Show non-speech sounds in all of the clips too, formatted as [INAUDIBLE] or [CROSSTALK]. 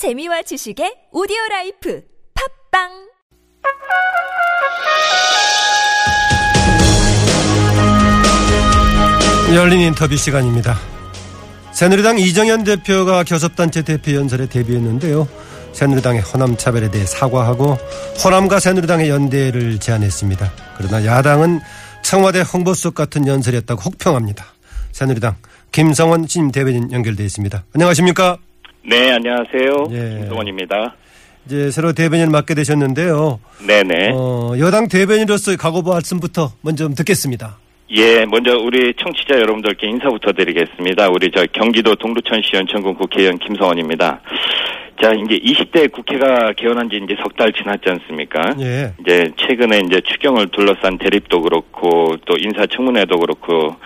재미와 지식의 audio life 팟빵 열린 인터뷰 시간입니다. 새누리당 이정현 대표가 교섭단체 대표 연설에 데뷔했는데요. 새누리당의 호남 차별에 대해 사과하고 호남과 새누리당의 연대를 제안했습니다. 그러나 야당은 청와대 홍보수석 같은 연설이었다고 혹평합니다. 새누리당 김성원 신임 대변인 연결돼 있습니다. 안녕하십니까? 네, 안녕하세요. 예. 김동원입니다. 이제 새로 대변인을 맡게 되셨는데요. 네네. 어, 여당 대변인으로서의 각오 말씀부터 먼저 좀 듣겠습니다. 예, 먼저 우리 청취자 여러분들께 인사부터 드리겠습니다. 우리 저 경기도 동두천시 연천군 국회의원 김성원입니다. 자, 이제 20대 국회가 개원한 지 이제 석 달 지났지 않습니까? 예. 이제 최근에 이제 추경을 둘러싼 대립도 그렇고 또 인사청문회도 그렇고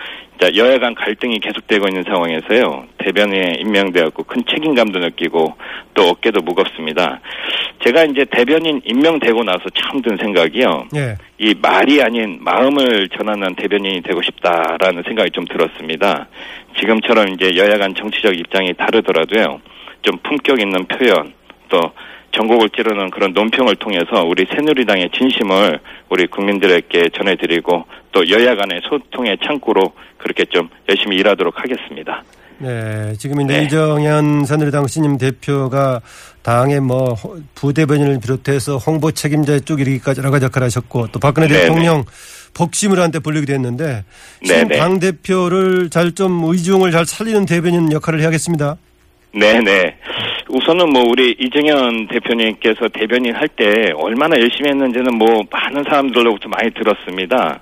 자, 여야 간 갈등이 계속되고 있는 상황에서요. 대변인에 임명되었고 큰 책임감도 느끼고 또 어깨도 무겁습니다. 제가 이제 대변인 임명되고 나서 처음 든 생각이요. 예. 이 말이 아닌 마음을 전하는 대변인이 되고 싶다라는 생각이 좀 들었습니다. 지금처럼 이제 여야 간 정치적 입장이 다르더라도요. 좀 품격 있는 표현 또 전국을 찌르는 그런 논평을 통해서 우리 새누리당의 진심을 우리 국민들에게 전해드리고 또 여야 간의 소통의 창구로 그렇게 좀 열심히 일하도록 하겠습니다. 네, 지금 이제 네. 이정현 새누리당 신임 대표가 당의 뭐 호- 부대변인을 비롯해서 홍보 책임자 쪽 이르기까지 여러 가지 역할을 하셨고 또 박근혜 네네. 대통령 복심을 한테 불리기도 했는데 지금 네네. 당 대표를 잘 좀 의중을 잘 살리는 대변인 역할을 해야겠습니다. 네네. 우선은 뭐 우리 이정현 대표님께서 대변인 할 때 얼마나 열심히 했는지는 뭐 많은 사람들로부터 많이 들었습니다.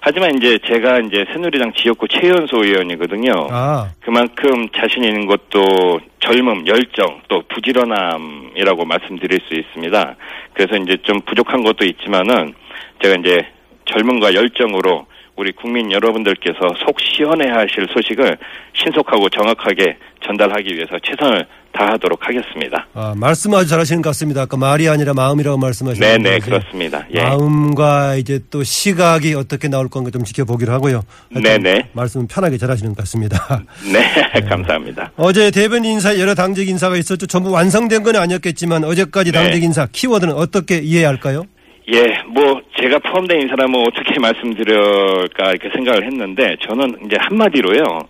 하지만 이제 제가 이제 새누리당 지역구 최연소 의원이거든요. 아, 그만큼 자신 있는 것도 젊음, 열정, 또 부지런함이라고 말씀드릴 수 있습니다. 그래서 이제 좀 부족한 것도 있지만은 제가 이제 젊음과 열정으로 우리 국민 여러분들께서 속 시원해 하실 소식을 신속하고 정확하게 전달하기 위해서 최선을 다하도록 하겠습니다. 아, 말씀 아주 잘하시는 것 같습니다. 아까 말이 아니라 마음이라고 말씀하셨는데 네네, 이제 그렇습니다. 예. 마음과 이제 또 시각이 어떻게 나올 건가 좀 지켜보기로 하고요. 네네. 말씀은 편하게 잘하시는 것 같습니다. [LAUGHS] 네, 감사합니다. 어제 대변인 인사 여러 당직 인사가 있었죠. 전부 완성된 건 아니었겠지만 어제까지 네. 당직 인사 키워드는 어떻게 이해해야 할까요? 예, 뭐 제가 포함된 사람은 어떻게 [LAUGHS] 말씀드릴까 이렇게 생각을 했는데 저는 이제 한마디로요.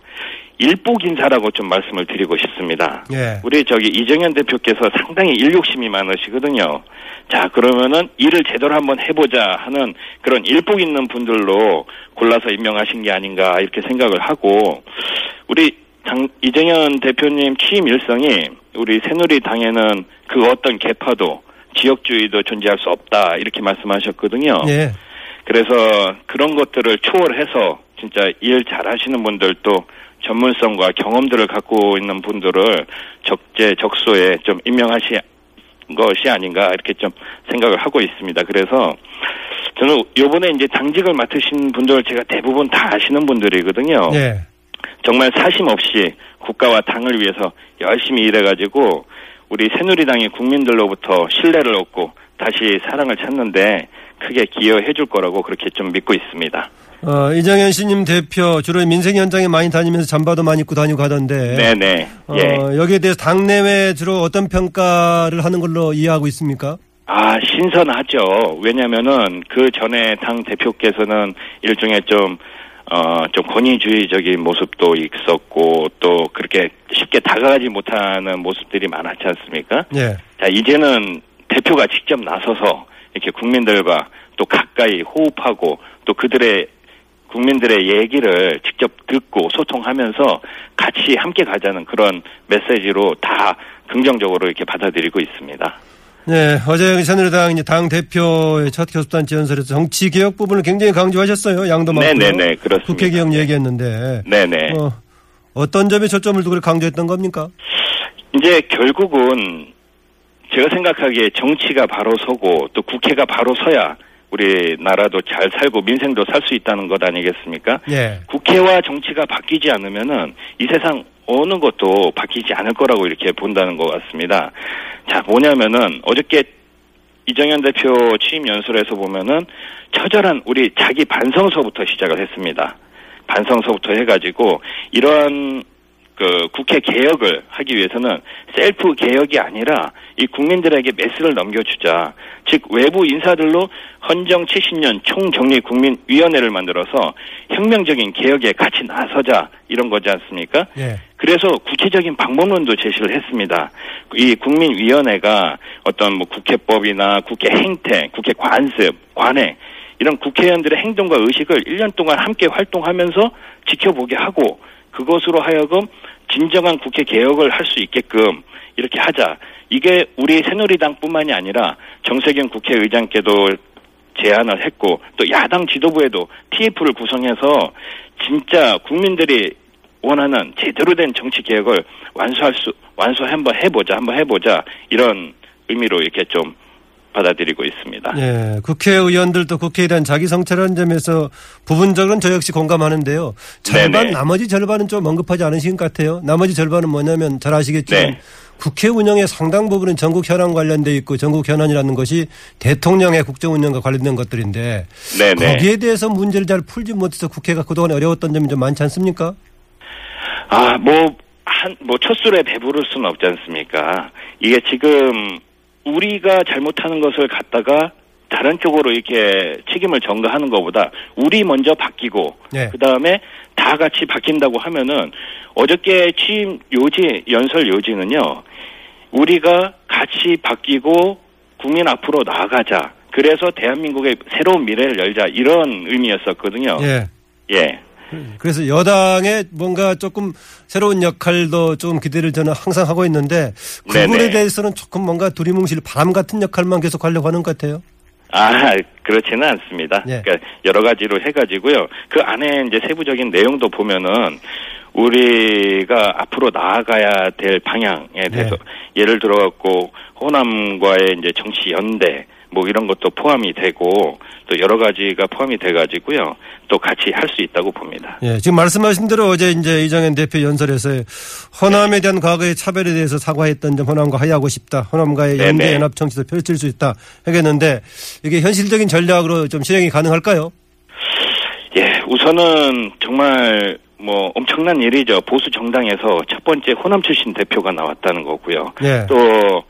일복 인사라고 좀 말씀을 드리고 싶습니다. 예. 우리 저기 이정현 대표께서 상당히 일 욕심이 많으시거든요. 자, 그러면은 일을 제대로 한번 해보자 하는 그런 일복 있는 분들로 골라서 임명하신 게 아닌가 이렇게 생각을 하고 우리 당 이정현 대표님 취임 일성이 우리 새누리당에는 그 어떤 개파도 지역주의도 존재할 수 없다 이렇게 말씀하셨거든요. 예. 그래서 그런 것들을 초월해서 진짜 일 잘하시는 분들도 전문성과 경험들을 갖고 있는 분들을 적재 적소에 좀 임명하시 것이 아닌가 이렇게 좀 생각을 하고 있습니다. 그래서 저는 요번에 이제 당직을 맡으신 분들 제가 대부분 다 아시는 분들이거든요. 예. 정말 사심 없이 국가와 당을 위해서 열심히 일해가지고 우리 새누리당이 국민들로부터 신뢰를 얻고 다시 사랑을 찾는데 크게 기여해 줄 거라고 그렇게 좀 믿고 있습니다. 어, 이정현 신임 대표 주로 민생 현장에 많이 다니면서 잠바도 많이 입고 다니고 하던데. 네네. 예. 어, 여기에 대해서 당내외 주로 어떤 평가를 하는 걸로 이해하고 있습니까? 아, 신선하죠. 왜냐면은 그 전에 당 대표께서는 일종의 좀, 어, 좀 권위주의적인 모습도 있었고 또 그렇게 쉽게 다가가지 못하는 모습들이 많았지 않습니까? 예. 자, 이제는 대표가 직접 나서서 이렇게 국민들과 또 가까이 호흡하고 또 그들의 국민들의 얘기를 직접 듣고 소통하면서 같이 함께 가자는 그런 메시지로 다 긍정적으로 이렇게 받아들이고 있습니다. 네, 어제 새누리당 이제 당 대표의 첫 교섭단체 연설에서 정치 개혁 부분을 굉장히 강조하셨어요. 양도 많고. 네네네, 그렇습니다. 국회 개혁 얘기했는데. 네네. 어, 어떤 점에 초점을 두고 강조했던 겁니까? 이제 결국은 제가 생각하기에 정치가 바로 서고 또 국회가 바로 서야 우리나라도 잘 살고 민생도 살 수 있다는 것 아니겠습니까? 예. 국회와 정치가 바뀌지 않으면은 이 세상 어느 것도 바뀌지 않을 거라고 이렇게 본다는 것 같습니다. 자, 뭐냐면은 어저께 이정현 대표 취임 연설에서 보면은 처절한 우리 자기 반성서부터 시작을 했습니다. 반성서부터 해가지고 이러한 그 국회 개혁을 하기 위해서는 셀프 개혁이 아니라 이 국민들에게 메스를 넘겨주자. 즉 외부 인사들로 헌정 70년 총정리 국민위원회를 만들어서 혁명적인 개혁에 같이 나서자 이런 거지 않습니까? 예. 그래서 구체적인 방법론도 제시를 했습니다. 이 국민위원회가 어떤 뭐 국회법이나 국회 행태, 국회 관습, 관행 이런 국회의원들의 행동과 의식을 1년 동안 함께 활동하면서 지켜보게 하고 그것으로 하여금 진정한 국회 개혁을 할 수 있게끔 이렇게 하자. 이게 우리 새누리당뿐만이 아니라 정세균 국회의장께도 제안을 했고 또 야당 지도부에도 TF를 구성해서 진짜 국민들이 원하는 제대로 된 정치 개혁을 완수할 수 완수 한번 해보자 한번 해보자 이런 의미로 이렇게 좀 받아들이고 있습니다. 예, 국회의원들도 국회에 대한 자기 성찰하는 점에서 부분적으로는 저 역시 공감하는데요. 절반 네네. 나머지 절반은 좀 언급하지 않으신 것 같아요. 나머지 절반은 뭐냐면 잘 아시겠지만 네. 국회 운영의 상당 부분은 전국 현안 관련돼 있고 전국 현안이라는 것이 대통령의 국정 운영과 관련된 것들인데 네네. 거기에 대해서 문제를 잘 풀지 못해서 국회가 그동안 어려웠던 점이 좀 많지 않습니까? 아, 뭐, 한, 뭐, 첫 술에 배부를 수는 없지 않습니까? 이게 지금, 우리가 잘못하는 것을 갖다가 다른 쪽으로 이렇게 책임을 전가하는 것보다 우리 먼저 바뀌고, 네. 그 다음에 다 같이 바뀐다고 하면은 어저께 취임 요지, 연설 요지는요, 우리가 같이 바뀌고 국민 앞으로 나아가자. 그래서 대한민국의 새로운 미래를 열자. 이런 의미였었거든요. 예. 예. 그래서 여당의 뭔가 조금 새로운 역할도 좀 기대를 저는 항상 하고 있는데 그분에 네네. 대해서는 조금 뭔가 두리뭉실 바람 같은 역할만 계속 하려고 하는 것 같아요. 아, 그렇지는 않습니다. 예. 그러니까 여러 가지로 해가지고요. 그 안에 이제 세부적인 내용도 보면은 우리가 앞으로 나아가야 될 방향에 대해서 예를 들어갖고 호남과의 이제 정치 연대 뭐 이런 것도 포함이 되고 또 여러 가지가 포함이 돼가지고요. 또 같이 할 수 있다고 봅니다. 예, 지금 말씀하신 대로 어제 이제 이정현 대표 연설에서 호남에 대한 과거의 차별에 대해서 사과했던 점 호남과 화해하고 싶다. 호남과의 네네. 연대 연합 정치도 펼칠 수 있다. 하겠는데 이게 현실적인 전략으로 좀 실행이 가능할까요? 예, 우선은 정말 뭐 엄청난 일이죠. 보수 정당에서 첫 번째 호남 출신 대표가 나왔다는 거고요. 예. 또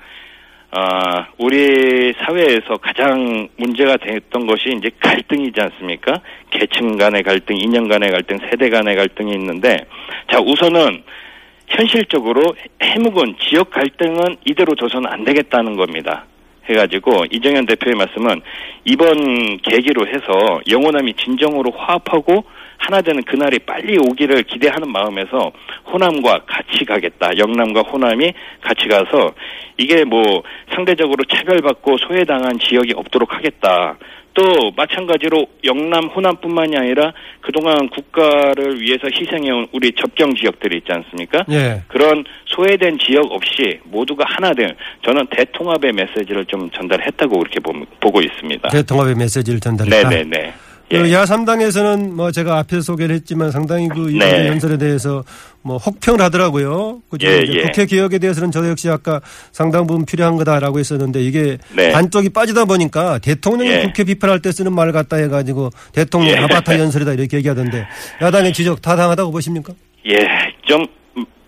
아, 우리 사회에서 가장 문제가 됐던 것이 이제 갈등이지 않습니까? 계층 간의 갈등, 인연 간의 갈등, 세대 간의 갈등이 있는데, 자, 우선은 현실적으로 해묵은 지역 갈등은 이대로 둬서는 안 되겠다는 겁니다. 해가지고 이정현 대표의 말씀은 이번 계기로 해서 영호남이 진정으로 화합하고 하나 되는 그날이 빨리 오기를 기대하는 마음에서 호남과 같이 가겠다. 영남과 호남이 같이 가서 이게 뭐 상대적으로 차별받고 소외당한 지역이 없도록 하겠다. 또 마찬가지로 영남 호남뿐만이 아니라 그동안 국가를 위해서 희생해온 우리 접경 지역들이 있지 않습니까? 예. 그런 소외된 지역 없이 모두가 하나 된 저는 대통합의 메시지를 좀 전달했다고 그렇게 보, 보고 있습니다. 대통합의 메시지를 전달했다. 네네네. 그 예. 야삼당에서는 뭐 제가 앞에서 소개를 했지만 상당히 그 네. 연설에 대해서 뭐 혹평을 하더라고요. 그죠? 예, 예. 국회 개혁에 대해서는 저도 역시 아까 상당 부분 필요한 거다라고 했었는데 이게 네. 반쪽이 빠지다 보니까 대통령이 예. 국회 비판할 때 쓰는 말 같다 해가지고 대통령 예. 아바타 [LAUGHS] 연설이다 이렇게 얘기하던데 야당의 지적 다 당하다고 보십니까? 예, 좀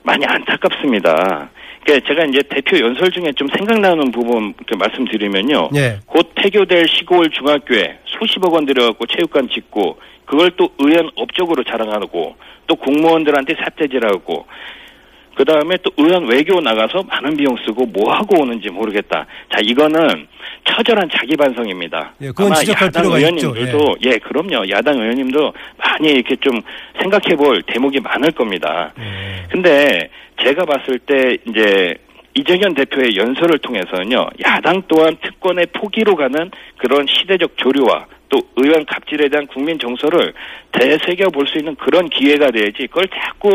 많이 안타깝습니다. 그러니까 제가 이제 대표 연설 중에 좀 생각나는 부분 이렇게 말씀드리면요. 예. 곧 폐교될 시골 중학교에 수십억 원 들여갖고 체육관 짓고 그걸 또 의원 업적으로 자랑하고 또 공무원들한테 사태질하고 그 다음에 또 의원 외교 나가서 많은 비용 쓰고 뭐 하고 오는지 모르겠다. 자 이거는 처절한 자기 반성입니다. 예, 그건 아마 야당 의원님들도 예. 그럼요. 야당 의원님도 많이 이렇게 좀 생각해 볼 대목이 많을 겁니다. 예. 근데 제가 봤을 때 이제 이정현 대표의 연설을 통해서는요 야당 또한 특권의 포기로 가는 그런 시대적 조류와 또 의원 갑질에 대한 국민 정서를 되새겨 볼 수 있는 그런 기회가 돼야지 그걸 자꾸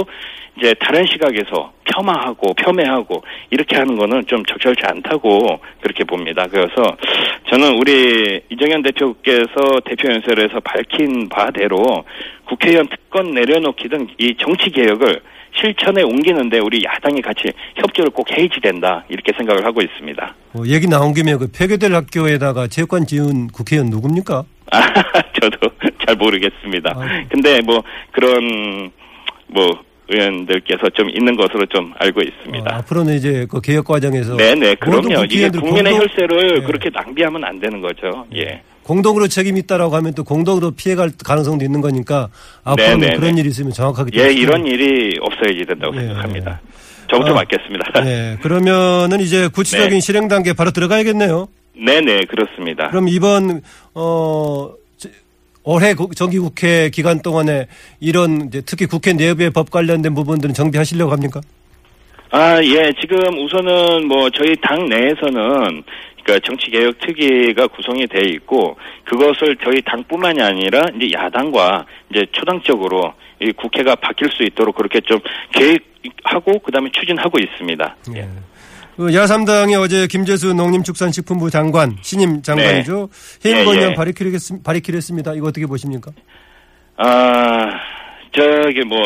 이제 다른 시각에서 폄하하고 폄훼하고 이렇게 하는 거는 좀 적절치 않다고 그렇게 봅니다. 그래서 저는 우리 이정현 대표께서 대표 연설에서 밝힌 바대로 국회의원 특권 내려놓기 등 이 정치 개혁을 실천에 옮기는데 우리 야당이 같이 협조를 꼭 해야지 된다 이렇게 생각을 하고 있습니다. 뭐 얘기 나온 김에 그 폐교될 학교에다가 체육관 지은 국회의원 누굽니까? 아, [LAUGHS] 저도 잘 모르겠습니다. 아. 근데 뭐 그런 뭐 의원들께서 좀 있는 것으로 좀 알고 있습니다. 어, 앞으로는 이제 그 개혁 과정에서 네네, 모든 그럼요. 이게 국민의 공동- 혈세를 네. 그렇게 낭비하면 안 되는 거죠. 예. 공동으로 책임 있다라고 하면 또 공동으로 피해갈 가능성도 있는 거니까 앞으로는 네네네. 그런 일이 있으면 정확하게 예, 좀 이런 일이 없어야지 된다고 예. 생각합니다. 저부터 아, 맡겠습니다. 네, 그러면은 이제 구체적인 네. 실행 단계 바로 들어가야겠네요. 네네, 그렇습니다. 그럼 이번 어 저- 올해 국- 정기국회 기간 동안에 이런 특히 국회 내부의 법 관련된 부분들은 정비하시려고 합니까? 아, 예, 지금 우선은 뭐 저희 당 내에서는 그러니까 정치개혁 특위가 구성이 돼 있고 그것을 저희 당뿐만이 아니라 이제 야당과 이제 초당적으로 이 국회가 바뀔 수 있도록 그렇게 좀 계획하고 그다음에 추진하고 있습니다. 예. 그 야삼당이 어제 김재수 농림축산식품부 장관 신임 장관이죠 해임 예, 건의안 예. 발의키로 했- 발의키로 했습니다. 이거 어떻게 보십니까? 아, 저기 뭐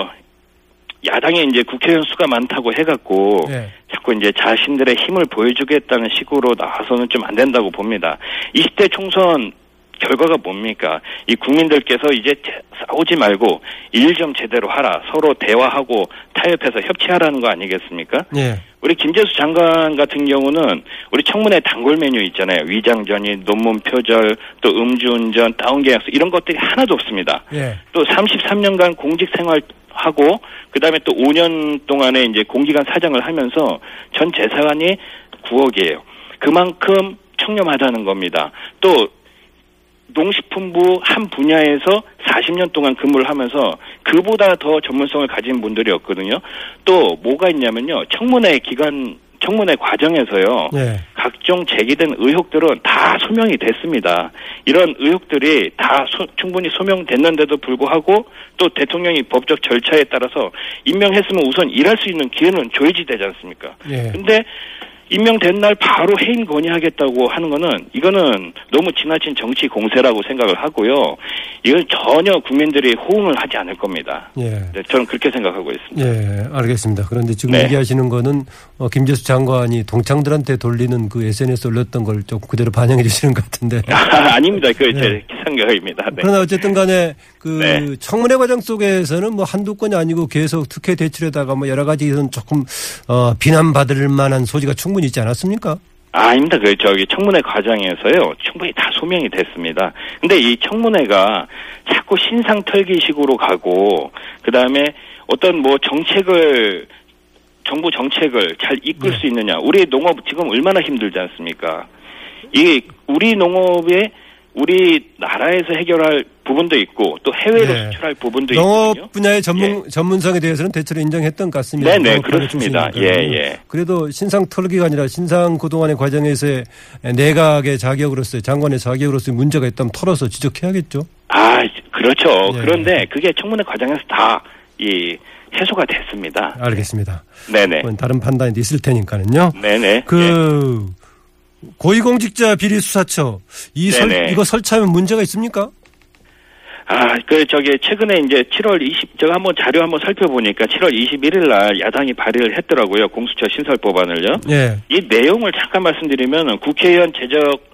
야당에 이제 국회의원 수가 많다고 해갖고 네. 자꾸 이제 자신들의 힘을 보여주겠다는 식으로 나와서는 좀 안 된다고 봅니다. 20대 총선 결과가 뭡니까? 이 국민들께서 이제 제- 싸우지 말고 일 좀 제대로 하라. 서로 대화하고 타협해서 협치하라는 거 아니겠습니까? 예. 우리 김재수 장관 같은 경우는 우리 청문회 단골 메뉴 있잖아요. 위장전이, 논문 표절, 또 음주운전, 다운계약서 이런 것들이 하나도 없습니다. 예. 또 33년간 공직 생활 하고 그다음에 또 5년 동안에 이제 공기관 사장을 하면서 전 재산이 9억이에요. 그만큼 청렴하다는 겁니다. 또 농식품부 한 분야에서 40년 동안 근무를 하면서 그보다 더 전문성을 가진 분들이었거든요. 또 뭐가 있냐면요. 청문회 기간 청문회 과정에서요. 예. 각종 제기된 의혹들은 다 소명이 됐습니다. 이런 의혹들이 다 소- 충분히 소명됐는데도 불구하고 또 대통령이 법적 절차에 따라서 임명했으면 우선 일할 수 있는 기회는 줘야지 되지 않습니까? 예. 근데 임명된 날 바로 해임 건의하겠다고 하는 거는 이거는 너무 지나친 정치 공세라고 생각을 하고요. 이건 전혀 국민들이 호응을 하지 않을 겁니다. 예. 네, 저는 그렇게 생각하고 있습니다. 예, 알겠습니다. 그런데 지금 네. 얘기하시는 거는 어, 김재수 장관이 동창들한테 돌리는 그 SNS 올렸던 걸 좀 그대로 반영해 주시는 것 같은데. 아, [LAUGHS] 아닙니다. 그제 네. 생각입니다. 네. 그러나 어쨌든 간에 그 네. 청문회 과정 속에서는 뭐 한두 건이 아니고 계속 특혜 대출에다가 뭐 여러 가지 이런 조금 어, 비난받을 만한 소지가 충분히 있지 않았습니까? 아, 아닙니다. 그 저기 청문회 과정에서요 충분히 다 소명이 됐습니다. 근데 이 청문회가 자꾸 신상 털기식으로 가고 그 다음에 어떤 뭐 정책을 정부 정책을 잘 이끌 네. 수 있느냐? 우리 농업 지금 얼마나 힘들지 않습니까? 이게 우리 농업에 우리 나라에서 해결할 부분도 있고 또 해외로 네. 수출할 부분도 있거든요. 농업 분야의 전문 전문성에 대해서는 대체로 인정했던 것 같습니다. 네네, 농업 분야 그렇습니다. 예, 예. 그래도 신상 털기가 아니라 신상 그동안의 과정에서의 내각의 자격으로서의 장관의 자격으로서의 문제가 있다면 털어서 지적해야겠죠. 아, 그렇죠. 예. 그런데 그게 청문회 과정에서 다 이 해소가 됐습니다. 알겠습니다. 네네. 그건 다른 판단이 있을 테니까는요. 네네. 예. 그 고위공직자 비리 수사처 이 설. 이거 설치하면 문제가 있습니까? 아, 그 저기 최근에 이제 7월 20 제가 한번 자료 한번 살펴보니까 7월 21일 날 야당이 발의를 했더라고요. 공수처 신설 법안을요. 예. 이 내용을 잠깐 말씀드리면은 국회의원 제적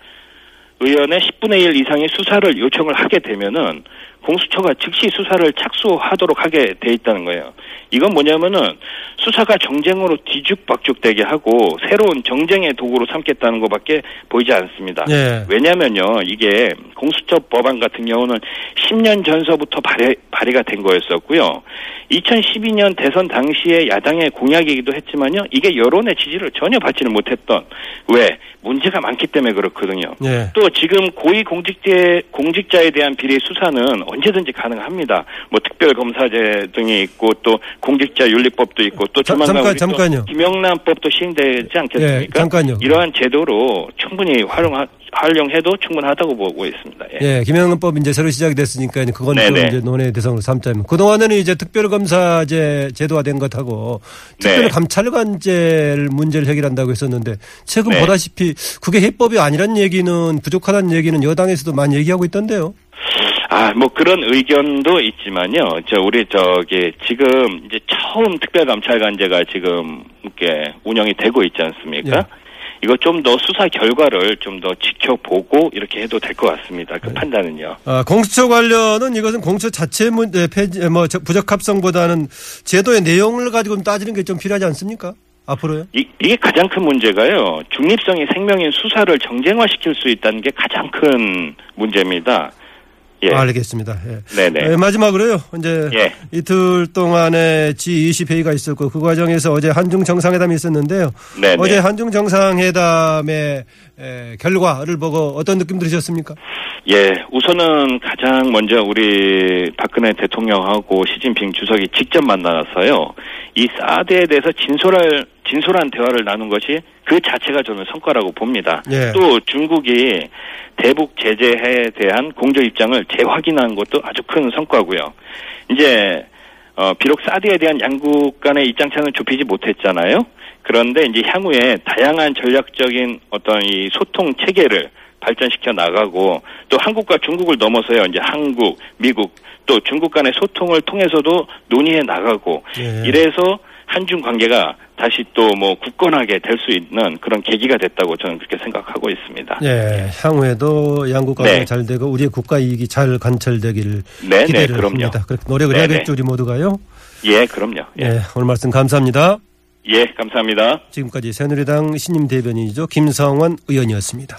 의원의 10분의 1 이상의 수사를 요청을 하게 되면은 공수처가 즉시 수사를 착수하도록 하게 돼 있다는 거예요. 이건 뭐냐면은 수사가 정쟁으로 뒤죽박죽되게 하고 새로운 정쟁의 도구로 삼겠다는 것밖에 보이지 않습니다. 예. 왜냐면요, 이게 공수처 법안 같은 경우는 10년 전서부터 발의, 발의가 된 거였었고요. 2012년 대선 당시에 야당의 공약이기도 했지만요, 이게 여론의 지지를 전혀 받지는 못했던, 왜? 문제가 많기 때문에 그렇거든요. 예. 또 지금 고위 공직제, 공직자에 대한 비리 수사는 언제든지 가능합니다. 뭐 특별검사제 등이 있고 또 공직자 윤리법도 있고 또 자, 조만간 잠깐, 잠깐요. 김영란법도 시행되지 예, 않겠습니까? 잠깐요. 이러한 제도로 충분히 활용 활용해도 충분하다고 보고 있습니다. 예. 예, 김영란법 이제 새로 시작이 됐으니까 그건. 이제 논의 대상으로 삼자면 그 동안에는 이제 특별검사제 제도화된 것하고 네. 특별감찰관제를 문제를 해결한다고 했었는데 최근 네. 보다시피 그게 해법이 아니란 얘기는 부족하다는 얘기는 여당에서도 많이 얘기하고 있던데요. 아, 뭐 그런 의견도 있지만요. 저 우리 저기 지금 이제 처음 특별감찰관제가 지금 이렇게 운영이 되고 있지 않습니까? 이거 좀 더 수사 결과를 좀 더 지켜보고 이렇게 해도 될 것 같습니다. 그 판단은요. 아, 공수처 관련은 이것은 공수처 자체 문제 폐지 뭐 저- 부적합성보다는 제도의 내용을 가지고 좀 따지는 게 좀 필요하지 않습니까? 앞으로요? 이, 이게 가장 큰 문제가요. 중립성이 생명인 수사를 정쟁화시킬 수 있다는 게 가장 큰 문제입니다. 예. 알겠습니다. 예. 네네. 예, 마지막으로요. 이제 예. 이틀 동안에 G20 회의가 있었고 그 과정에서 어제 한중 정상회담이 있었는데요. 네네. 어제 한중 정상회담의 에, 결과를 보고 어떤 느낌 들으셨습니까? 예, 우선은 가장 먼저 우리 박근혜 대통령하고 시진핑 주석이 직접 만나서요. 이 사드에 대해서 진솔할 진솔한 대화를 나눈 것이 그 자체가 저는 성과라고 봅니다. 예. 또 중국이 대북 제재에 대한 공조 입장을 재확인한 것도 아주 큰 성과고요. 이제 어, 비록 사드에 대한 양국 간의 입장차는 좁히지 못했잖아요. 그런데 이제 향후에 다양한 전략적인 어떤 이 소통 체계를 발전시켜 나가고 또 한국과 중국을 넘어서요 이제 한국, 미국 또 중국 간의 소통을 통해서도 논의해 나가고 예. 이래서 한중 관계가 다시 또 뭐 굳건하게 될 수 있는 그런 계기가 됐다고 저는 그렇게 생각하고 있습니다. 예, 향후에도 양국 관계가 네. 잘 되고 우리의 국가 이익이 잘 관철되기를 네, 기대를 네, 그럼요. 합니다. 그렇게 노력을 네, 해야겠죠, 우리 모두가요. 예, 그럼요. 예, 예, 오늘 말씀 감사합니다. 예 감사합니다. 지금까지 새누리당 신임 대변인이죠. 김성원 의원이었습니다.